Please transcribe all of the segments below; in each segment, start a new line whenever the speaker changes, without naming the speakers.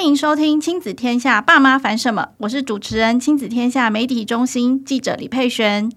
欢迎收听《亲子天下》，爸妈烦什么？我是主持人亲子天下媒体中心记者李佩璇。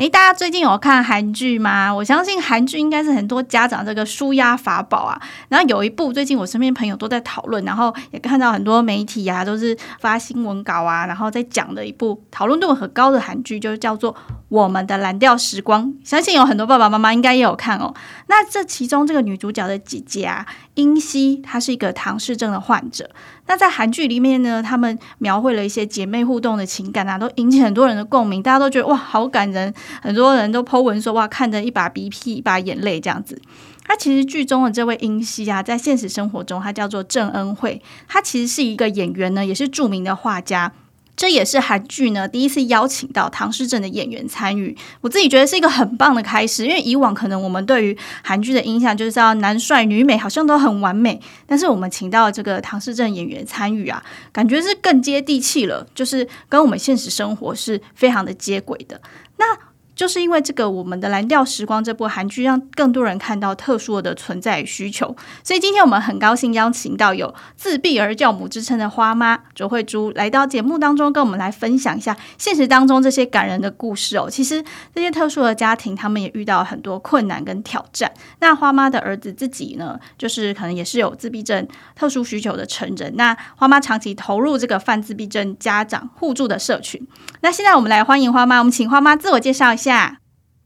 诶，大家最近有看韩剧吗？我相信韩剧应该是很多家长这个舒压法宝啊。然后有一部最近我身边朋友都在讨论，然后也看到很多媒体啊都是发新闻稿啊，然后在讲的一部讨论度很高的韩剧，就叫做《我们的蓝调时光》。相信有很多爸爸妈妈应该也有看哦。那这其中这个女主角的姐姐啊，英熙，她是一个唐氏症的患者。那在韩剧里面呢，他们描绘了一些姐妹互动的情感啊，都引起很多人的共鸣，大家都觉得哇，好感人，很多人都剖文说哇，看着一把鼻涕一把眼泪这样子。他其实剧中的这位英熙啊，在现实生活中，他叫做郑恩惠，他其实是一个演员呢，也是著名的画家。这也是韩剧呢第一次邀请到唐诗正的演员参与，我自己觉得是一个很棒的开始。因为以往可能我们对于韩剧的印象就是要男帅女美，好像都很完美。但是我们请到这个唐诗正演员参与啊，感觉是更接地气了，就是跟我们现实生活是非常的接轨的。那。就是因为这个，我们的蓝调时光这部韩剧让更多人看到特殊的存在需求，所以今天我们很高兴邀请到有自闭儿教母之称的花妈卓慧珠来到节目当中，跟我们来分享一下现实当中这些感人的故事哦。其实这些特殊的家庭，他们也遇到很多困难跟挑战。那花妈的儿子自己呢，就是可能也是有自闭症特殊需求的成人。那花妈长期投入这个泛自闭症家长互助的社群。那现在我们来欢迎花妈，我们请花妈自我介绍一下。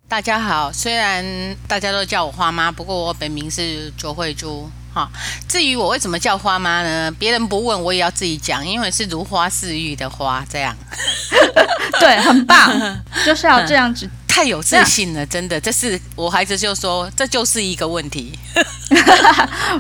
大家好，虽然大家都叫我花妈，不过我本名是卓慧珠。哈，至于我为什么叫花妈呢？别人不问我也要自己讲，因为是如花似玉的花，这样。
对，很棒，就是要这样子。
太有自信了，真的，这是我孩子就说，这就是一个问题。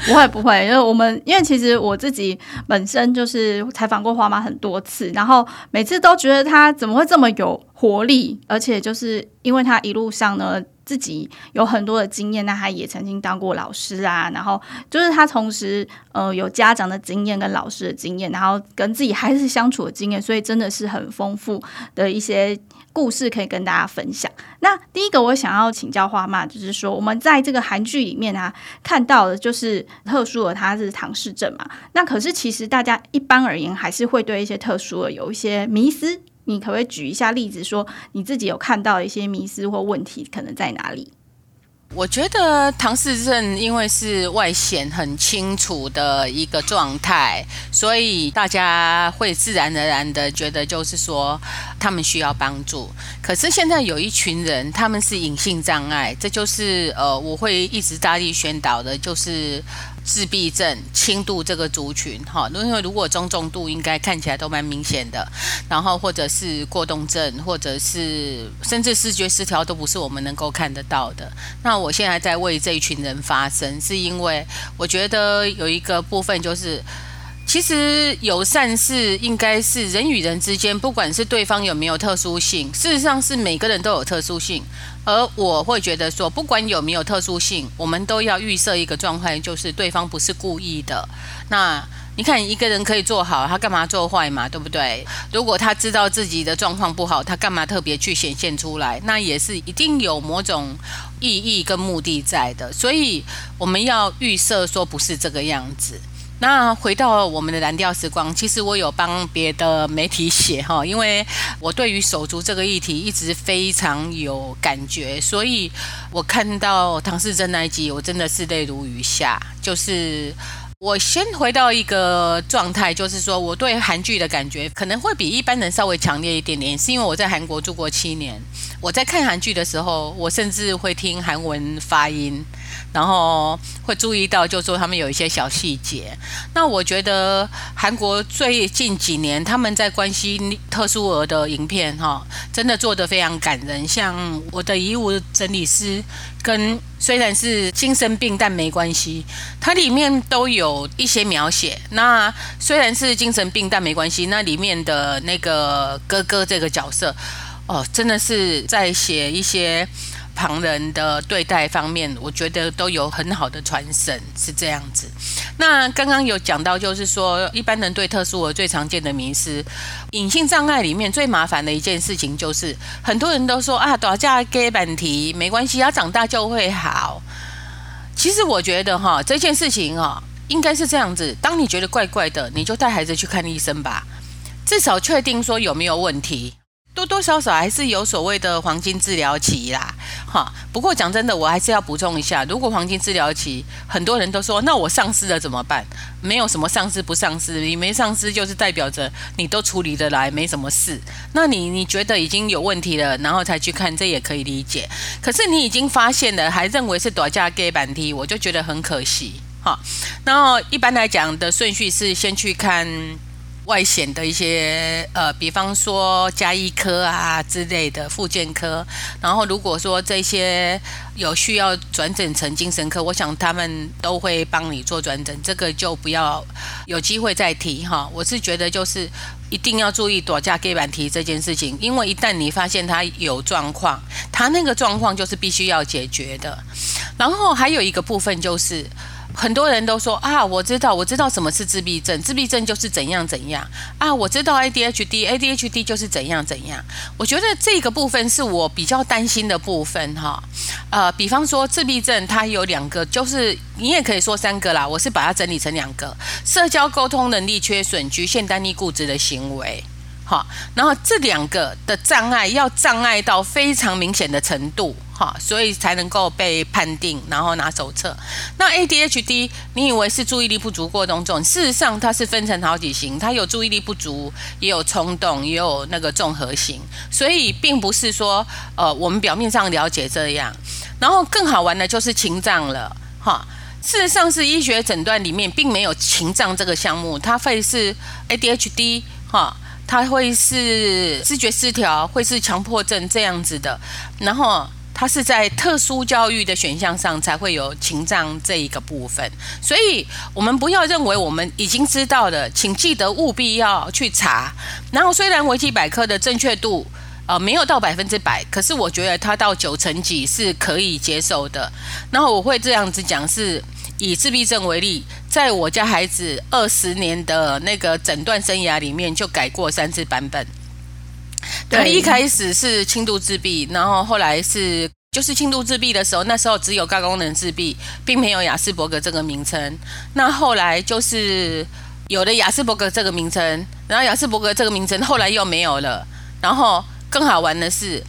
不 会不会，因为我们因为其实我自己本身就是采访过花妈很多次，然后每次都觉得她怎么会这么有活力，而且就是因为她一路上呢自己有很多的经验，那她也曾经当过老师啊，然后就是她同时呃有家长的经验跟老师的经验，然后跟自己孩子相处的经验，所以真的是很丰富的一些。故事可以跟大家分享。那第一个我想要请教花妈，就是说我们在这个韩剧里面啊看到的，就是特殊的他是唐氏症嘛。那可是其实大家一般而言还是会对一些特殊的有一些迷思。你可不可以举一下例子，说你自己有看到一些迷思或问题可能在哪里？
我觉得唐氏症因为是外显很清楚的一个状态，所以大家会自然而然的觉得就是说他们需要帮助。可是现在有一群人，他们是隐性障碍，这就是呃我会一直大力宣导的，就是。自闭症轻度这个族群，哈，因为如果中重度应该看起来都蛮明显的，然后或者是过动症，或者是甚至视觉失调都不是我们能够看得到的。那我现在在为这一群人发声，是因为我觉得有一个部分就是。其实友善是应该是人与人之间，不管是对方有没有特殊性，事实上是每个人都有特殊性。而我会觉得说，不管有没有特殊性，我们都要预设一个状态，就是对方不是故意的。那你看一个人可以做好，他干嘛做坏嘛？对不对？如果他知道自己的状况不好，他干嘛特别去显现出来？那也是一定有某种意义跟目的在的。所以我们要预设说，不是这个样子。那回到我们的蓝调时光，其实我有帮别的媒体写哈，因为我对于手足这个议题一直非常有感觉，所以我看到唐氏症那一集，我真的是泪如雨下。就是我先回到一个状态，就是说我对韩剧的感觉可能会比一般人稍微强烈一点点，是因为我在韩国住过七年，我在看韩剧的时候，我甚至会听韩文发音。然后会注意到，就说他们有一些小细节。那我觉得韩国最近几年他们在关心特殊儿的影片，哈，真的做得非常感人。像我的遗物整理师，跟虽然是精神病，但没关系，它里面都有一些描写。那虽然是精神病，但没关系。那里面的那个哥哥这个角色，哦，真的是在写一些。旁人的对待方面，我觉得都有很好的传承，是这样子。那刚刚有讲到，就是说一般人对特殊儿最常见的迷思，隐性障碍里面最麻烦的一件事情，就是很多人都说啊，打架给本题没关系，要长大就会好。其实我觉得哈，这件事情啊，应该是这样子。当你觉得怪怪的，你就带孩子去看医生吧，至少确定说有没有问题。多多少少还是有所谓的黄金治疗期啦，哈。不过讲真的，我还是要补充一下，如果黄金治疗期，很多人都说，那我丧失了怎么办？没有什么丧失不丧失，你没丧失就是代表着你都处理得来，没什么事。那你你觉得已经有问题了，然后才去看，这也可以理解。可是你已经发现了，还认为是大只鸡慢啼，我就觉得很可惜，哈。然后一般来讲的顺序是先去看。外显的一些呃，比方说加医科啊之类的复健科，然后如果说这些有需要转诊成精神科，我想他们都会帮你做转诊，这个就不要有机会再提哈。我是觉得就是一定要注意大只鸡慢啼这件事情，因为一旦你发现他有状况，他那个状况就是必须要解决的。然后还有一个部分就是。很多人都说啊，我知道，我知道什么是自闭症，自闭症就是怎样怎样啊，我知道 ADHD，ADHD 就是怎样怎样。我觉得这个部分是我比较担心的部分哈。呃，比方说自闭症，它有两个，就是你也可以说三个啦，我是把它整理成两个：社交沟通能力缺损、局限、单一、固执的行为。好，然后这两个的障碍要障碍到非常明显的程度。好，所以才能够被判定，然后拿手册。那 ADHD，你以为是注意力不足过动症？事实上，它是分成好几型，它有注意力不足，也有冲动，也有那个综合型。所以，并不是说，呃，我们表面上了解这样。然后，更好玩的就是情障了，哈。事实上，是医学诊断里面并没有情障这个项目，它会是 ADHD，哈，它会是思觉失调，会是强迫症这样子的，然后。它是在特殊教育的选项上才会有情障这一个部分，所以我们不要认为我们已经知道了，请记得务必要去查。然后虽然维基百科的正确度呃没有到百分之百，可是我觉得它到九成几是可以接受的。然后我会这样子讲，是以自闭症为例，在我家孩子二十年的那个诊断生涯里面，就改过三次版本。对，一开始是轻度自闭，然后后来是就是轻度自闭的时候，那时候只有高功能自闭，并没有亚斯伯格这个名称。那后来就是有了亚斯伯格这个名称，然后亚斯伯格这个名称后来又没有了。然后更好玩的是。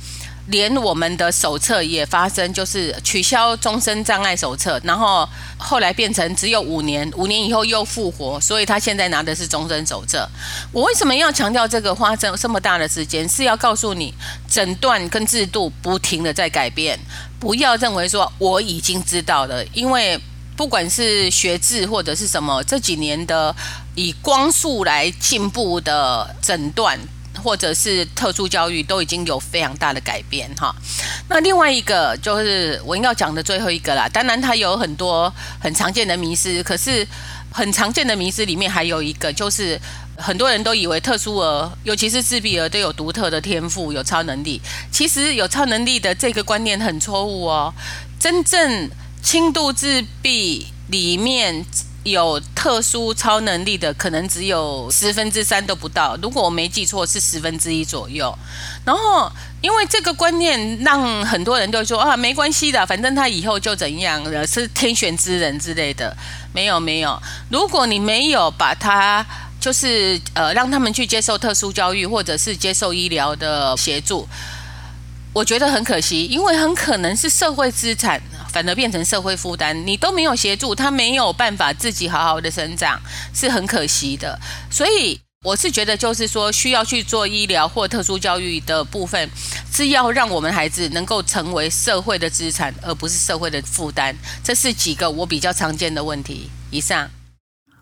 连我们的手册也发生，就是取消终身障碍手册，然后后来变成只有五年，五年以后又复活，所以他现在拿的是终身手册。我为什么要强调这个花这这么大的时间？是要告诉你，诊断跟制度不停的在改变，不要认为说我已经知道了，因为不管是学制或者是什么，这几年的以光速来进步的诊断。或者是特殊教育都已经有非常大的改变哈。那另外一个就是我应该要讲的最后一个啦。当然它有很多很常见的迷思，可是很常见的迷思里面还有一个，就是很多人都以为特殊儿，尤其是自闭儿都有独特的天赋，有超能力。其实有超能力的这个观念很错误哦。真正轻度自闭里面。有特殊超能力的，可能只有十分之三都不到。如果我没记错，是十分之一左右。然后，因为这个观念，让很多人都说啊，没关系的，反正他以后就怎样了，是天选之人之类的。没有，没有。如果你没有把他，就是呃，让他们去接受特殊教育，或者是接受医疗的协助，我觉得很可惜，因为很可能是社会资产。反而变成社会负担，你都没有协助他，没有办法自己好好的生长，是很可惜的。所以我是觉得，就是说需要去做医疗或特殊教育的部分，是要让我们孩子能够成为社会的资产，而不是社会的负担。这是几个我比较常见的问题。以上。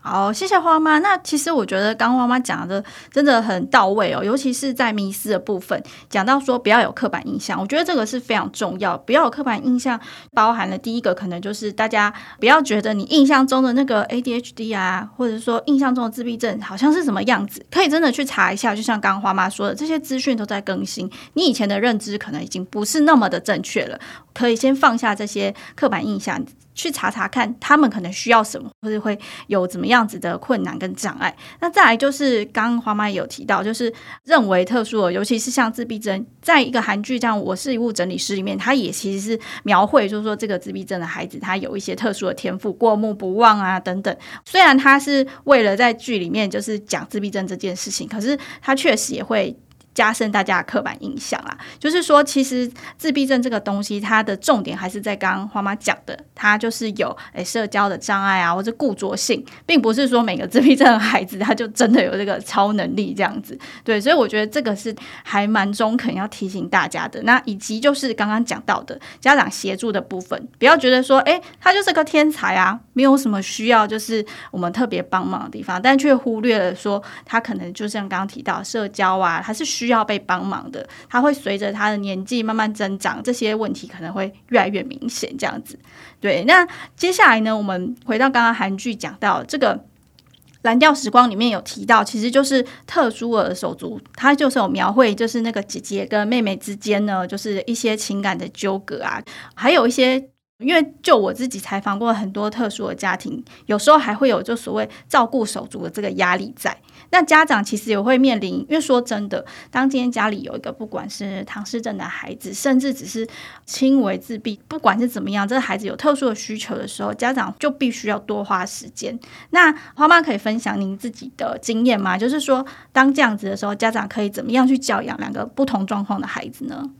好，谢谢花妈。那其实我觉得刚花妈讲的真的很到位哦，尤其是在迷思的部分，讲到说不要有刻板印象，我觉得这个是非常重要。不要有刻板印象，包含了第一个可能就是大家不要觉得你印象中的那个 ADHD 啊，或者说印象中的自闭症好像是什么样子，可以真的去查一下。就像刚刚花妈说的，这些资讯都在更新，你以前的认知可能已经不是那么的正确了，可以先放下这些刻板印象。去查查看，他们可能需要什么，或者会有怎么样子的困难跟障碍。那再来就是刚刚花妈也有提到，就是认为特殊的，尤其是像自闭症，在一个韩剧这样《我是一物整理师》里面，他也其实是描绘，就是说这个自闭症的孩子，他有一些特殊的天赋，过目不忘啊等等。虽然他是为了在剧里面就是讲自闭症这件事情，可是他确实也会。加深大家的刻板印象啦，就是说，其实自闭症这个东西，它的重点还是在刚刚花妈讲的，它就是有诶社交的障碍啊，或者固着性，并不是说每个自闭症的孩子他就真的有这个超能力这样子。对，所以我觉得这个是还蛮中肯要提醒大家的。那以及就是刚刚讲到的家长协助的部分，不要觉得说，诶，他就是个天才啊，没有什么需要就是我们特别帮忙的地方，但却忽略了说他可能就像刚刚提到社交啊，他是需。需要被帮忙的，他会随着他的年纪慢慢增长，这些问题可能会越来越明显。这样子，对。那接下来呢，我们回到刚刚韩剧讲到这个《蓝调时光》里面有提到，其实就是特殊的手足，他就是有描绘，就是那个姐姐跟妹妹之间呢，就是一些情感的纠葛啊，还有一些。因为就我自己采访过很多特殊的家庭，有时候还会有就所谓照顾手足的这个压力在。那家长其实也会面临，因为说真的，当今天家里有一个不管是唐氏症的孩子，甚至只是轻微自闭，不管是怎么样，这个孩子有特殊的需求的时候，家长就必须要多花时间。那花妈可以分享您自己的经验吗？就是说，当这样子的时候，家长可以怎么样去教养两个不同状况的孩子呢？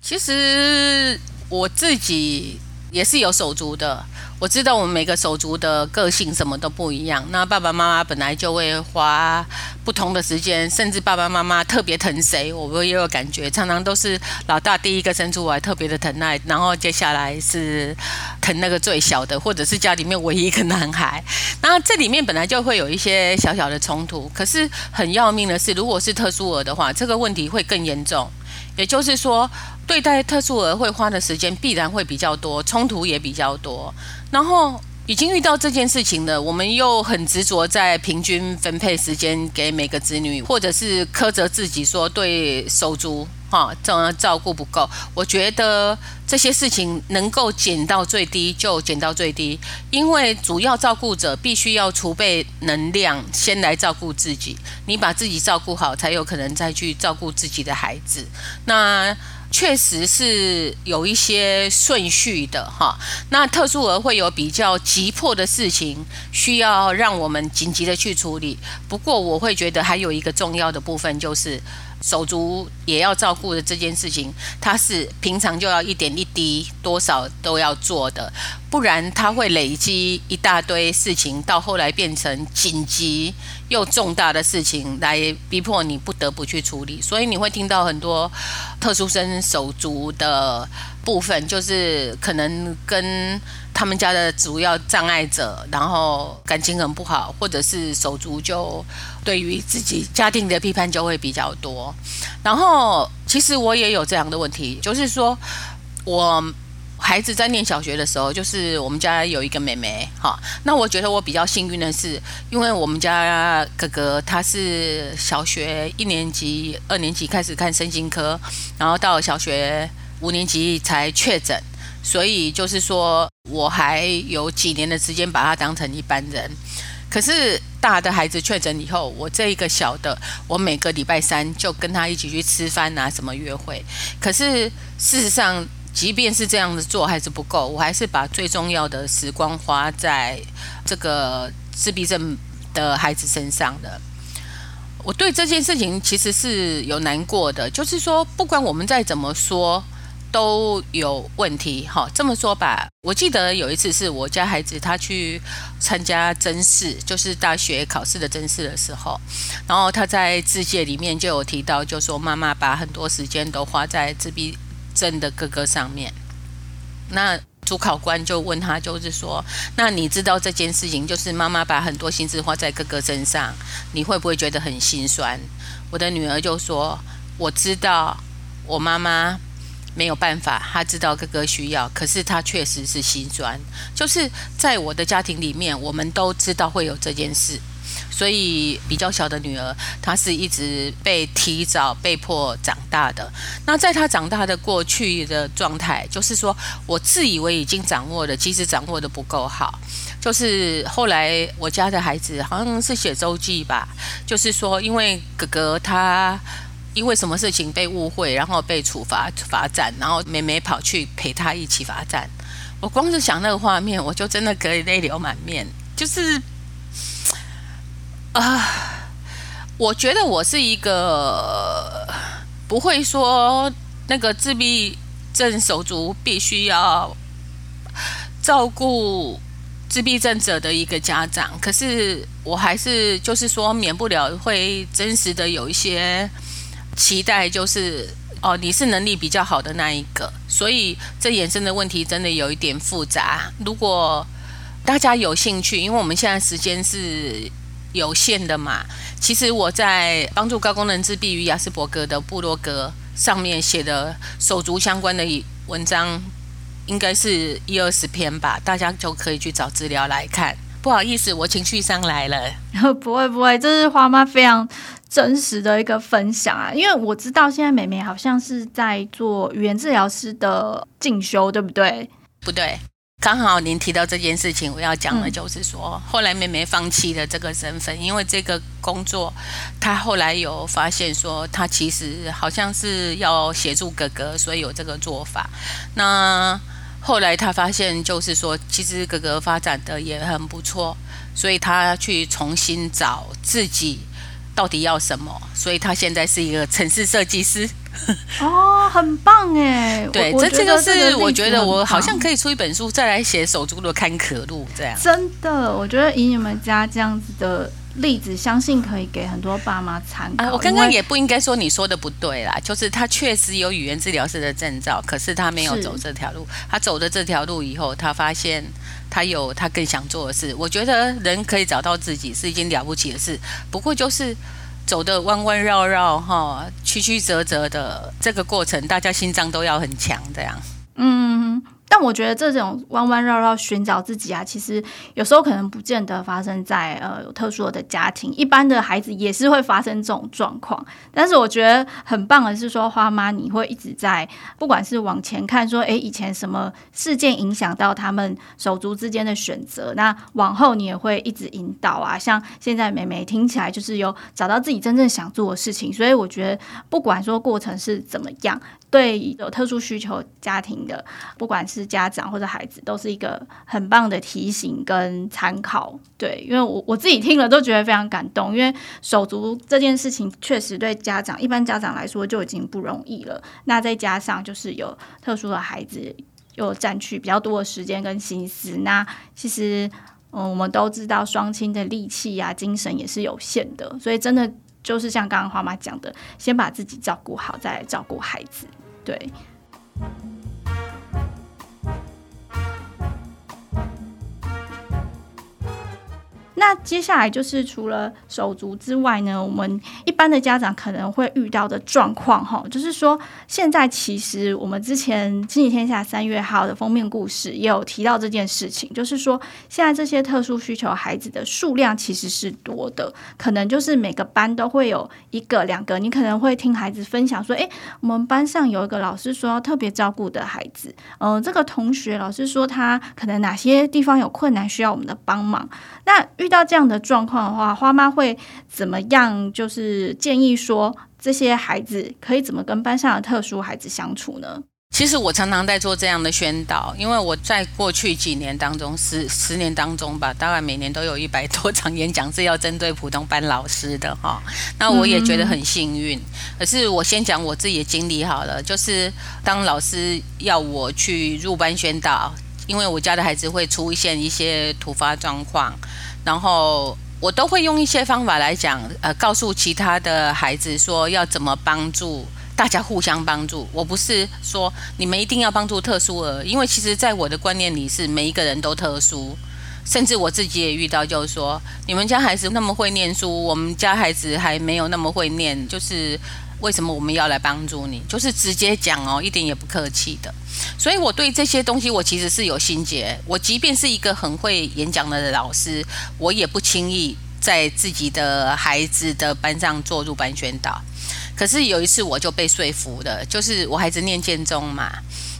其实我自己。也是有手足的，我知道我们每个手足的个性什么都不一样。那爸爸妈妈本来就会花不同的时间，甚至爸爸妈妈特别疼谁，我们也有感觉，常常都是老大第一个生出来特别的疼爱，然后接下来是疼那个最小的，或者是家里面唯一一个男孩。那这里面本来就会有一些小小的冲突，可是很要命的是，如果是特殊儿的话，这个问题会更严重。也就是说，对待特殊儿会花的时间必然会比较多，冲突也比较多。然后已经遇到这件事情了，我们又很执着在平均分配时间给每个子女，或者是苛责自己说对收租。哈，总要照顾不够，我觉得这些事情能够减到最低就减到最低，因为主要照顾者必须要储备能量，先来照顾自己。你把自己照顾好，才有可能再去照顾自己的孩子。那确实是有一些顺序的哈。那特殊儿会有比较急迫的事情需要让我们紧急的去处理。不过我会觉得还有一个重要的部分就是。手足也要照顾的这件事情，他是平常就要一点一滴多少都要做的，不然他会累积一大堆事情，到后来变成紧急又重大的事情，来逼迫你不得不去处理。所以你会听到很多特殊生手足的部分，就是可能跟。他们家的主要障碍者，然后感情很不好，或者是手足就对于自己家庭的批判就会比较多。然后其实我也有这样的问题，就是说我孩子在念小学的时候，就是我们家有一个妹妹，哈，那我觉得我比较幸运的是，因为我们家哥哥他是小学一年级、二年级开始看身心科，然后到小学五年级才确诊。所以就是说，我还有几年的时间把他当成一般人。可是大的孩子确诊以后，我这一个小的，我每个礼拜三就跟他一起去吃饭啊，什么约会。可是事实上，即便是这样子做还是不够，我还是把最重要的时光花在这个自闭症的孩子身上的。我对这件事情其实是有难过的，就是说，不管我们再怎么说。都有问题，哈，这么说吧，我记得有一次是我家孩子他去参加甄试，就是大学考试的甄试的时候，然后他在自介里面就有提到，就说妈妈把很多时间都花在自闭症的哥哥上面。那主考官就问他，就是说，那你知道这件事情，就是妈妈把很多心思花在哥哥身上，你会不会觉得很心酸？我的女儿就说，我知道，我妈妈。没有办法，她知道哥哥需要，可是她确实是心酸。就是在我的家庭里面，我们都知道会有这件事，所以比较小的女儿，她是一直被提早被迫长大的。那在她长大的过去的状态，就是说我自以为已经掌握了，其实掌握的不够好。就是后来我家的孩子好像是写周记吧，就是说因为哥哥他因为什么事情被误会，然后被处罚罚站，然后妹妹跑去陪他一起罚站。我光是想那个画面，我就真的可以泪流满面。就是啊，我觉得我是一个不会说那个自闭症手足必须要照顾。自闭症者的一个家长，可是我还是就是说，免不了会真实的有一些期待，就是哦，你是能力比较好的那一个，所以这衍生的问题真的有一点复杂。如果大家有兴趣，因为我们现在时间是有限的嘛，其实我在帮助高功能自闭与亚斯伯格的部落格上面写的手足相关的文章。应该是一二十篇吧，大家就可以去找资料来看。不好意思，我情绪上来了。
不会不会，这是花妈非常真实的一个分享啊。因为我知道现在美美好像是在做语言治疗师的进修，对不对？
不对。刚好您提到这件事情，我要讲的就是说，后来妹妹放弃了这个身份，因为这个工作，她后来有发现说，她其实好像是要协助哥哥，所以有这个做法。那后来她发现，就是说，其实哥哥发展的也很不错，所以她去重新找自己到底要什么，所以他现在是一个城市设计师。
哦，很棒哎！
对，这这个是我觉得我好像可以出一本书，再来写手足的坎坷路这样。
真的，我觉得以你们家这样子的例子，相信可以给很多爸妈参考。
啊，我刚刚也不应该说你说的不对啦，就是他确实有语言治疗师的证照，可是他没有走这条路。他走的这条路以后，他发现他有他更想做的事。我觉得人可以找到自己是一件了不起的事，不过就是。走的弯弯绕绕哈，曲曲折折的这个过程，大家心脏都要很强，这样。
嗯。但我觉得这种弯弯绕绕寻找自己啊，其实有时候可能不见得发生在呃有特殊的家庭，一般的孩子也是会发生这种状况。但是我觉得很棒的是说，花妈你会一直在，不管是往前看说，诶，以前什么事件影响到他们手足之间的选择，那往后你也会一直引导啊。像现在美美听起来就是有找到自己真正想做的事情，所以我觉得不管说过程是怎么样。对有特殊需求家庭的，不管是家长或者孩子，都是一个很棒的提醒跟参考。对，因为我我自己听了都觉得非常感动，因为手足这件事情确实对家长一般家长来说就已经不容易了。那再加上就是有特殊的孩子，又占据比较多的时间跟心思。那其实嗯，我们都知道双亲的力气呀、啊、精神也是有限的，所以真的。就是像刚刚花妈讲的，先把自己照顾好，再来照顾孩子，对。那接下来就是除了手足之外呢，我们一般的家长可能会遇到的状况哈，就是说现在其实我们之前《亲子天下》三月号的封面故事也有提到这件事情，就是说现在这些特殊需求孩子的数量其实是多的，可能就是每个班都会有一个两个，你可能会听孩子分享说，诶，我们班上有一个老师说要特别照顾的孩子，嗯、这个同学老师说他可能哪些地方有困难需要我们的帮忙，那遇到。到这样的状况的话，花妈会怎么样？就是建议说，这些孩子可以怎么跟班上的特殊孩子相处呢？
其实我常常在做这样的宣导，因为我在过去几年当中，十十年当中吧，大概每年都有一百多场演讲是要针对普通班老师的哈。那我也觉得很幸运。可是我先讲我自己的经历好了，就是当老师要我去入班宣导，因为我家的孩子会出现一些突发状况。然后我都会用一些方法来讲，呃，告诉其他的孩子说要怎么帮助大家互相帮助。我不是说你们一定要帮助特殊儿，因为其实在我的观念里是每一个人都特殊，甚至我自己也遇到，就是说你们家孩子那么会念书，我们家孩子还没有那么会念，就是。为什么我们要来帮助你？就是直接讲哦，一点也不客气的。所以我对这些东西，我其实是有心结。我即便是一个很会演讲的老师，我也不轻易。在自己的孩子的班上做入班宣导。可是有一次我就被说服了，就是我孩子念建中嘛，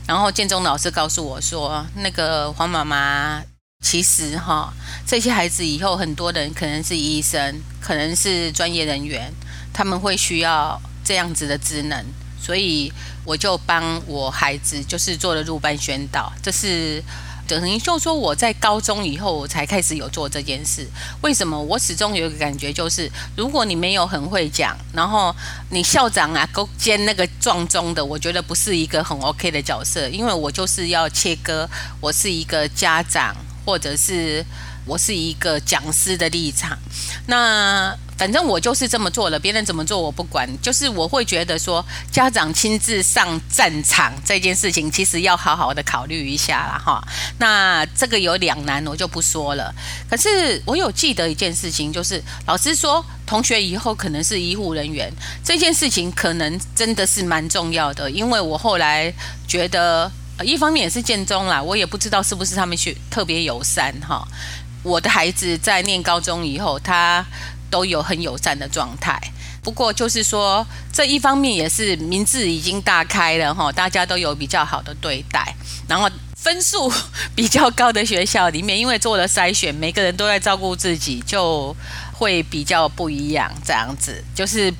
然后建中老师告诉我说，那个黄妈妈，其实哈，这些孩子以后很多人可能是医生，可能是专业人员，他们会需要这样子的职能，所以我就帮我孩子就是做了入班宣导，这是。等于就说我在高中以后我才开始有做这件事，为什么？我始终有一个感觉，就是如果你没有很会讲，然后你校长啊勾肩那个撞钟的，我觉得不是一个很 OK 的角色，因为我就是要切割，我是一个家长，或者是我是一个讲师的立场，那。反正我就是这么做了，别人怎么做我不管。就是我会觉得说，家长亲自上战场这件事情，其实要好好的考虑一下了哈。那这个有两难，我就不说了。可是我有记得一件事情，就是老师说，同学以后可能是医护人员，这件事情可能真的是蛮重要的。因为我后来觉得，一方面也是建中啦，我也不知道是不是他们学特别友善哈。我的孩子在念高中以后，他。都有很友善的状态，不过就是说，这一方面也是名字已经大开了哈，大家都有比较好的对待，然后分数比较高的学校里面，因为做了筛选，每个人都在照顾自己，就会比较不一样。这样子就是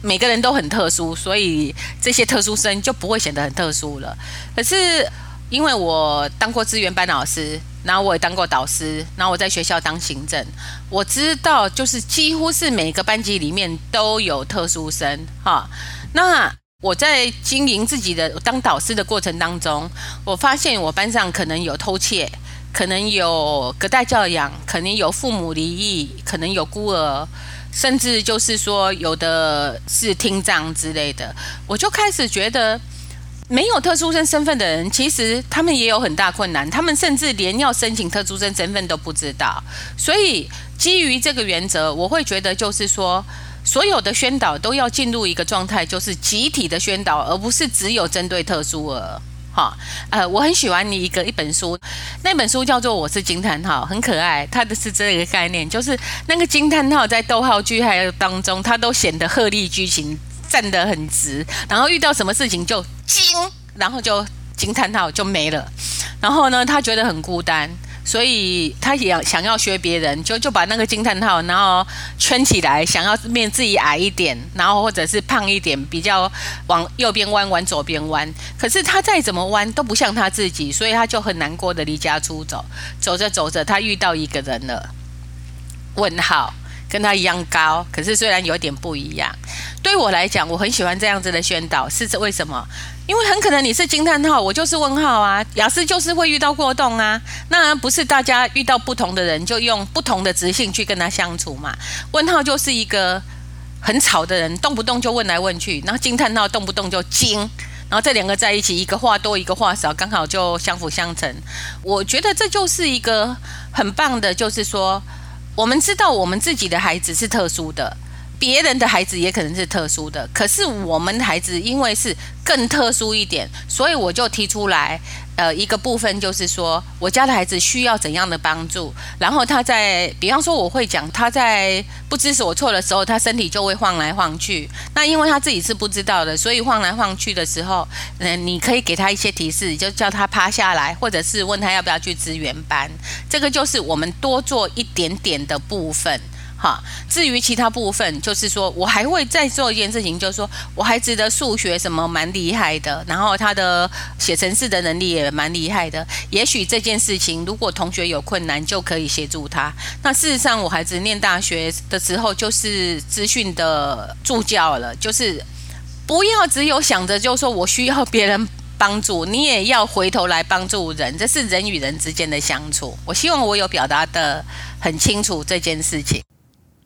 每个人都很特殊，所以这些特殊生就不会显得很特殊了。可是因为我当过资源班老师。然后我也当过导师，然后我在学校当行政，我知道就是几乎是每个班级里面都有特殊生哈。那我在经营自己的当导师的过程当中，我发现我班上可能有偷窃，可能有隔代教养，可能有父母离异，可能有孤儿，甚至就是说有的是听障之类的，我就开始觉得。没有特殊生身份的人，其实他们也有很大困难，他们甚至连要申请特殊生身份都不知道。所以基于这个原则，我会觉得就是说，所有的宣导都要进入一个状态，就是集体的宣导，而不是只有针对特殊儿。哈，呃，我很喜欢你一个一本书，那本书叫做《我是惊叹号》，很可爱。它的是这个概念，就是那个惊叹号在逗号句还有当中，它都显得鹤立鸡群。站得很直，然后遇到什么事情就惊，然后就惊叹号就没了。然后呢，他觉得很孤单，所以他也想要学别人，就就把那个惊叹号然后圈起来，想要变自己矮一点，然后或者是胖一点，比较往右边弯，往左边弯。可是他再怎么弯都不像他自己，所以他就很难过的离家出走。走着走着，他遇到一个人了。问号。跟他一样高，可是虽然有点不一样。对我来讲，我很喜欢这样子的宣导，是为什么？因为很可能你是惊叹号，我就是问号啊。雅思就是会遇到过动啊，那不是大家遇到不同的人就用不同的直性去跟他相处嘛？问号就是一个很吵的人，动不动就问来问去，然后惊叹号动不动就惊，然后这两个在一起，一个话多一个话少，刚好就相辅相成。我觉得这就是一个很棒的，就是说。我们知道我们自己的孩子是特殊的，别人的孩子也可能是特殊的。可是我们的孩子因为是更特殊一点，所以我就提出来，呃，一个部分就是说，我家的孩子需要怎样的帮助。然后他在，比方说我会讲，他在不知所措的时候，他身体就会晃来晃去。那因为他自己是不知道的，所以晃来晃去的时候，嗯，你可以给他一些提示，就叫他趴下来，或者是问他要不要去支援班。这个就是我们多做一点点的部分。哈，至于其他部分，就是说我还会再做一件事情，就是说我孩子的数学什么蛮厉害的，然后他的写程式的能力也蛮厉害的。也许这件事情，如果同学有困难，就可以协助他。那事实上，我孩子念大学的时候，就是资讯的助教了，就是不要只有想着，就是说我需要别人帮助，你也要回头来帮助人，这是人与人之间的相处。我希望我有表达得很清楚这件事情。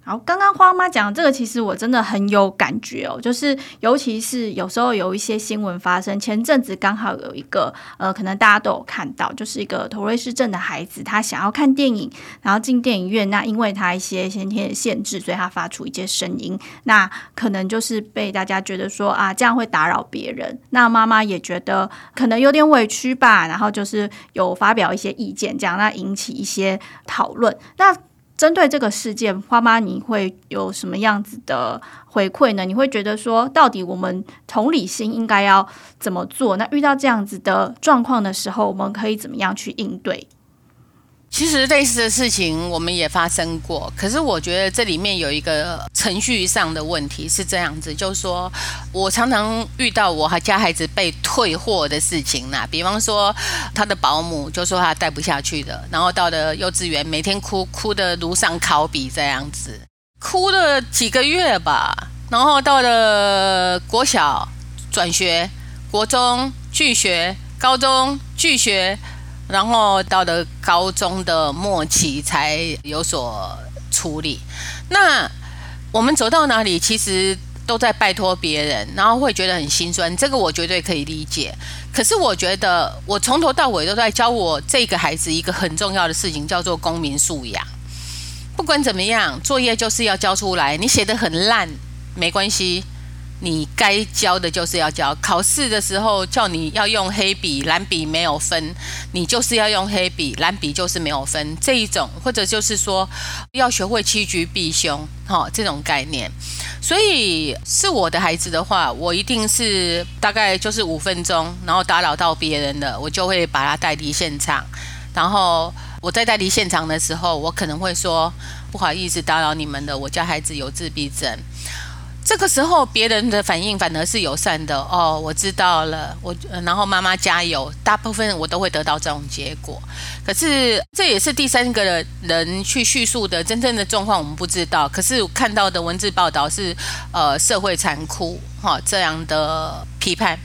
好，刚刚花妈讲这个，其实我真的很有感觉哦。就是尤其是有时候有一些新闻发生，前阵子刚好有一个呃，可能大家都有看到，就是一个妥瑞氏症的孩子，他想要看电影，然后进电影院，那因为他一些先天的限制，所以他发出一些声音，那可能就是被大家觉得说啊，这样会打扰别人。那妈妈也觉得可能有点委屈吧，然后就是有发表一些意见，这样那引起一些讨论。那针对这个事件，花妈你会有什么样子的回馈呢？你会觉得说，到底我们同理心应该要怎么做？那遇到这样子的状况的时候，我们可以怎么样去应对？
其实类似的事情我们也发生过，可是我觉得这里面有一个程序上的问题是这样子，就是说我常常遇到我家孩子被退货的事情呐，比方说他的保姆就说他带不下去的，然后到了幼稚园每天哭哭得如丧考妣这样子，哭了几个月吧，然后到了国小转学，国中拒学，高中拒学。然后到了高中的末期才有所处理。那我们走到哪里，其实都在拜托别人，然后会觉得很心酸。这个我绝对可以理解。可是我觉得，我从头到尾都在教我这个孩子一个很重要的事情，叫做公民素养。不管怎么样，作业就是要交出来。你写得很烂，没关系。你该教的就是要教，考试的时候叫你要用黑笔，蓝笔没有分，你就是要用黑笔，蓝笔就是没有分这一种，或者就是说要学会趋吉避凶，哈，这种概念。所以是我的孩子的话，我一定是大概就是五分钟，然后打扰到别人了，我就会把他带离现场。然后我在带离现场的时候，我可能会说不好意思打扰你们了，我家孩子有自闭症。这个时候，别人的反应反而是友善的哦。我知道了，我然后妈妈加油。大部分我都会得到这种结果。可是这也是第三个人去叙述的真正的状况，我们不知道。可是看到的文字报道是，呃，社会残酷哈这样的批判，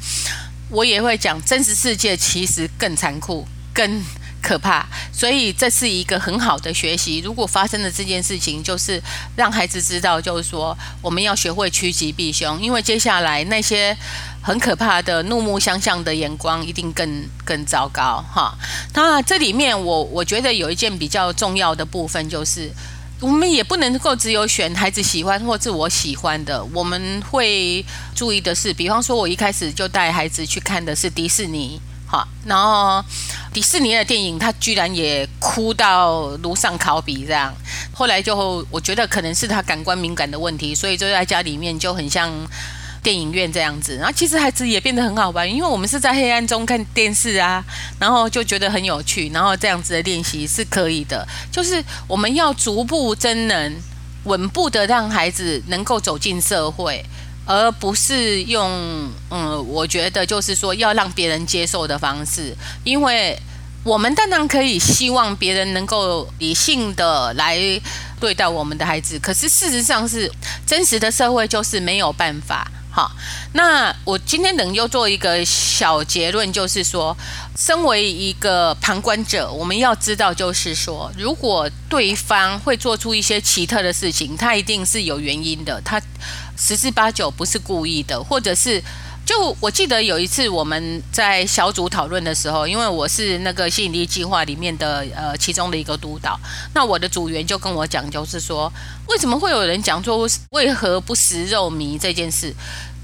我也会讲真实世界其实更残酷，更。可怕，所以这是一个很好的学习。如果发生了这件事情，就是让孩子知道，就是说我们要学会趋吉避凶，因为接下来那些很可怕的怒目相向的眼光一定更更糟糕哈。那这里面我我觉得有一件比较重要的部分，就是我们也不能够只有选孩子喜欢或自我喜欢的，我们会注意的是，比方说我一开始就带孩子去看的是迪士尼。好，然后迪士尼的电影，他居然也哭到如丧考妣这样。后来就我觉得可能是他感官敏感的问题，所以就在家里面就很像电影院这样子。然后其实孩子也变得很好玩，因为我们是在黑暗中看电视啊，然后就觉得很有趣。然后这样子的练习是可以的，就是我们要逐步真能稳步的让孩子能够走进社会。而不是用嗯，我觉得就是说要让别人接受的方式，因为我们当然可以希望别人能够理性的来对待我们的孩子，可是事实上是真实的社会就是没有办法。哈，那我今天等又做一个小结论，就是说，身为一个旁观者，我们要知道，就是说，如果对方会做出一些奇特的事情，他一定是有原因的，他十之八九不是故意的，或者是，就我记得有一次我们在小组讨论的时候，因为我是那个吸引力计划里面的呃其中的一个督导，那我的组员就跟我讲，就是说，为什么会有人讲说为何不食肉糜这件事？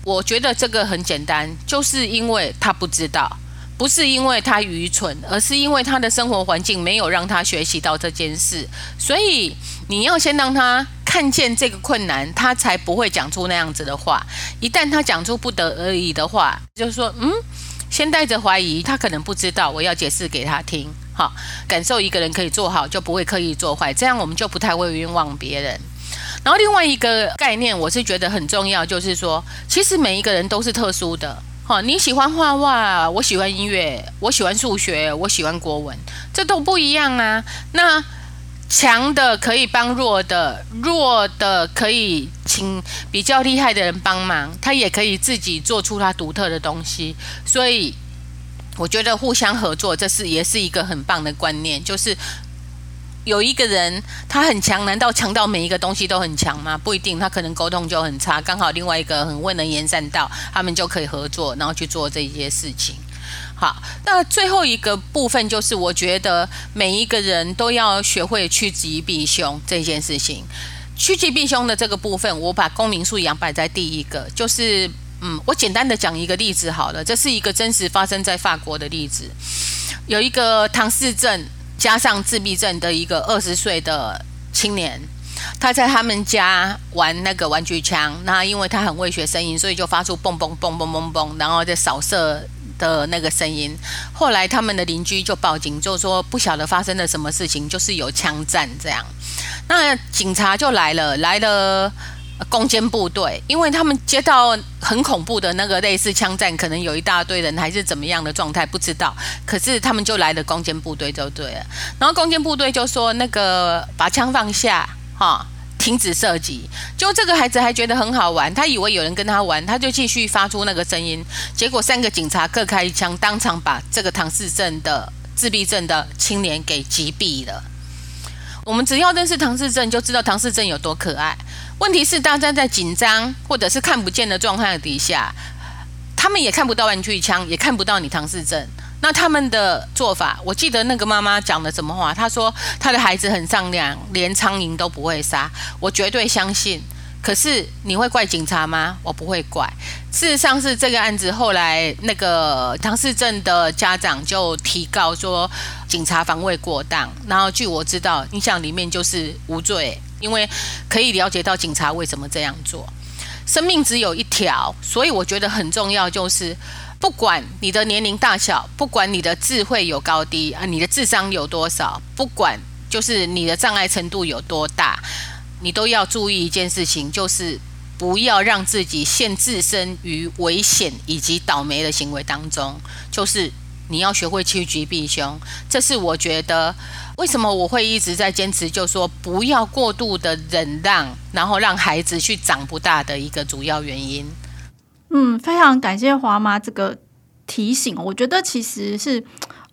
我觉得这个很简单，就是因为他不知道。不是因为他愚蠢，而是因为他的生活环境没有让他学习到这件事。所以你要先让他看见这个困难，他才不会讲出那样子的话。一旦他讲出不得而已的话，就是说，嗯，先带着怀疑，他可能不知道，我要解释给他听。好，感受一个人可以做好，就不会刻意做坏，这样我们就不太会冤枉别人。然后另外一个概念，我是觉得很重要，就是说，其实每一个人都是特殊的。哈，你喜欢画画，我喜欢音乐，我喜欢数学，我喜欢国文，这都不一样啊。那强的可以帮弱的，弱的可以请比较厉害的人帮忙，他也可以自己做出他独特的东西。所以，我觉得互相合作，这是也是一个很棒的观念，就是。有一个人他很强，难道强到每一个东西都很强吗？不一定，他可能沟通就很差。刚好另外一个很温能言善道，他们就可以合作，然后去做这些事情。好，那最后一个部分就是，我觉得每一个人都要学会趋吉避凶这件事情。趋吉避凶的这个部分，我把公民素养摆在第一个，就是嗯，我简单的讲一个例子好了，这是一个真实发生在法国的例子，有一个唐氏症。加上自闭症的一个二十岁的青年，他在他们家玩那个玩具枪，那因为他很会学声音，所以就发出嘣嘣嘣嘣嘣嘣，然后在扫射的那个声音。后来他们的邻居就报警，就说不晓得发生了什么事情，就是有枪战这样。那警察就来了，来了。攻坚部队，因为他们接到很恐怖的那个类似枪战，可能有一大堆人还是怎么样的状态，不知道。可是他们就来了攻坚部队就对了。然后攻坚部队就说：“那个把枪放下，哈，停止射击。”就这个孩子还觉得很好玩，他以为有人跟他玩，他就继续发出那个声音。结果三个警察各开一枪，当场把这个唐氏症的自闭症的青年给击毙了。我们只要认识唐氏症，就知道唐氏症有多可爱。问题是，大家在紧张或者是看不见的状态底下，他们也看不到玩具枪，也看不到你唐氏症。那他们的做法，我记得那个妈妈讲了什么话？她说她的孩子很善良，连苍蝇都不会杀。我绝对相信。可是你会怪警察吗？我不会怪。事实上是这个案子后来那个唐氏症的家长就提告说警察防卫过当。然后据我知道，印象里面就是无罪，因为可以了解到警察为什么这样做。生命只有一条，所以我觉得很重要，就是不管你的年龄大小，不管你的智慧有高低啊，你的智商有多少，不管就是你的障碍程度有多大。你都要注意一件事情，就是不要让自己陷自身于危险以及倒霉的行为当中。就是你要学会趋吉避凶，这是我觉得为什么我会一直在坚持，就说不要过度的忍让，然后让孩子去长不大的一个主要原因。
嗯，非常感谢华妈这个提醒，我觉得其实是。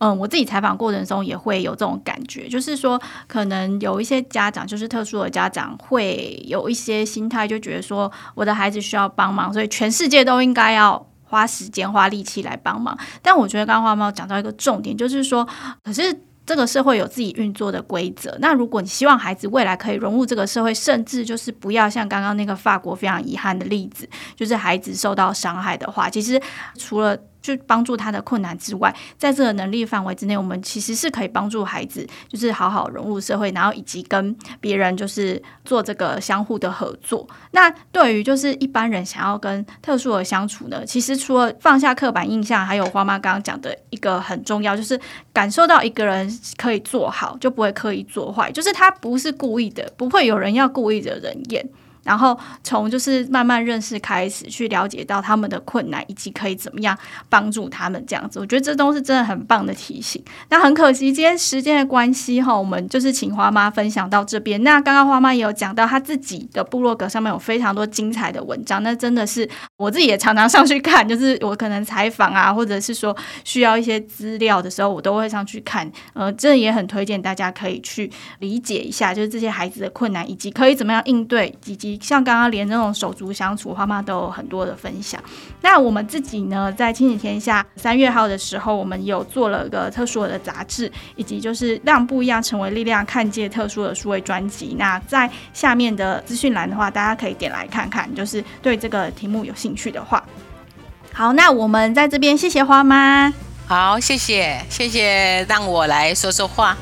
嗯，我自己采访过程中也会有这种感觉，就是说，可能有一些家长，就是特殊的家长，会有一些心态，就觉得说，我的孩子需要帮忙，所以全世界都应该要花时间、花力气来帮忙。但我觉得刚刚花猫讲到一个重点，就是说，可是这个社会有自己运作的规则。那如果你希望孩子未来可以融入这个社会，甚至就是不要像刚刚那个法国非常遗憾的例子，就是孩子受到伤害的话，其实除了去帮助他的困难之外，在这个能力范围之内，我们其实是可以帮助孩子，就是好好融入社会，然后以及跟别人就是做这个相互的合作。那对于就是一般人想要跟特殊的相处呢，其实除了放下刻板印象，还有花妈刚刚讲的一个很重要，就是感受到一个人可以做好，就不会刻意做坏，就是他不是故意的，不会有人要故意惹人厌。然后从就是慢慢认识开始，去了解到他们的困难，以及可以怎么样帮助他们这样子，我觉得这都是真的很棒的提醒。那很可惜，今天时间的关系哈，我们就是请花妈分享到这边。那刚刚花妈也有讲到，她自己的部落格上面有非常多精彩的文章，那真的是我自己也常常上去看，就是我可能采访啊，或者是说需要一些资料的时候，我都会上去看。呃，这也很推荐大家可以去理解一下，就是这些孩子的困难，以及可以怎么样应对，以及。像刚刚连那种手足相处，花妈都有很多的分享。那我们自己呢，在亲子天下三月号的时候，我们有做了个特殊的杂志，以及就是让不一样成为力量，看见特殊的数位专辑。那在下面的资讯栏的话，大家可以点来看看，就是对这个题目有兴趣的话。好，那我们在这边谢谢花妈。
好，谢谢，谢谢让我来说说话。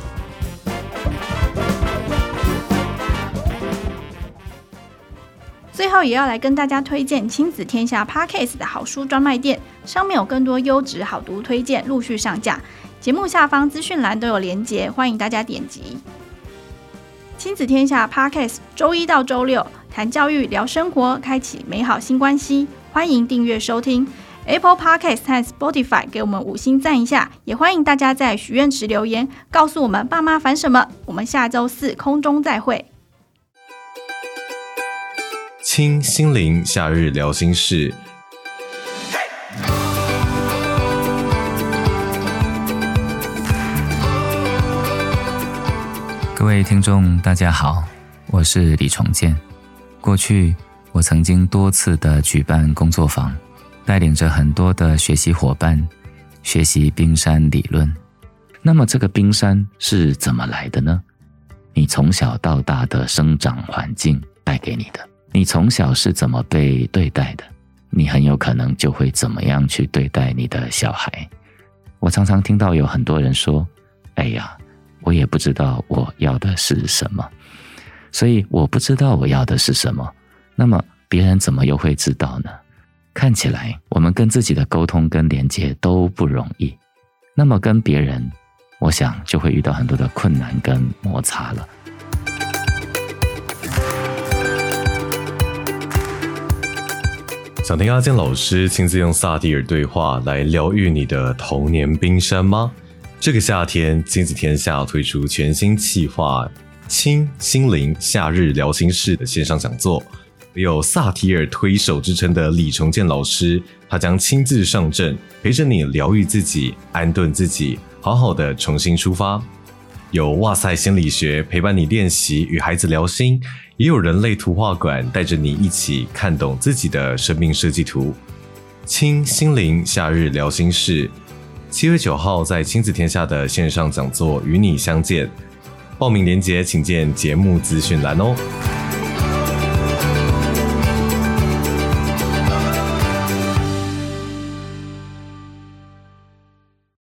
最后也要来跟大家推荐亲子天下 Podcast 的好书专卖店，上面有更多优质好读推荐陆续上架，节目下方资讯栏都有连结，欢迎大家点击。亲子天下 Podcast 周一到周六谈教育、聊生活，开启美好新关系，欢迎订阅收听 Apple Podcast 和 Spotify，给我们五星赞一下，也欢迎大家在许愿池留言，告诉我们爸妈烦什么。我们下周四空中再会。
清心灵夏日聊心事，
各位听众，大家好，我是李崇建。过去我曾经多次的举办工作坊，带领着很多的学习伙伴学习冰山理论。那么，这个冰山是怎么来的呢？你从小到大的生长环境带给你的。你从小是怎么被对待的，你很有可能就会怎么样去对待你的小孩。我常常听到有很多人说：“哎呀，我也不知道我要的是什么。”所以我不知道我要的是什么。那么别人怎么又会知道呢？看起来我们跟自己的沟通跟连接都不容易。那么跟别人，我想就会遇到很多的困难跟摩擦了。
想听阿健老师亲自用萨提尔对话来疗愈你的童年冰山吗？这个夏天，亲子天下推出全新企划“亲心灵夏日疗心室”的线上讲座，有萨提尔推手之称的李崇建老师，他将亲自上阵，陪着你疗愈自己、安顿自己，好好的重新出发。有哇塞心理学陪伴你练习与孩子聊心，也有人类图画馆带着你一起看懂自己的生命设计图。亲心灵夏日聊心事，七月九号在亲子天下的线上讲座与你相见。报名链接请见节目资讯栏哦。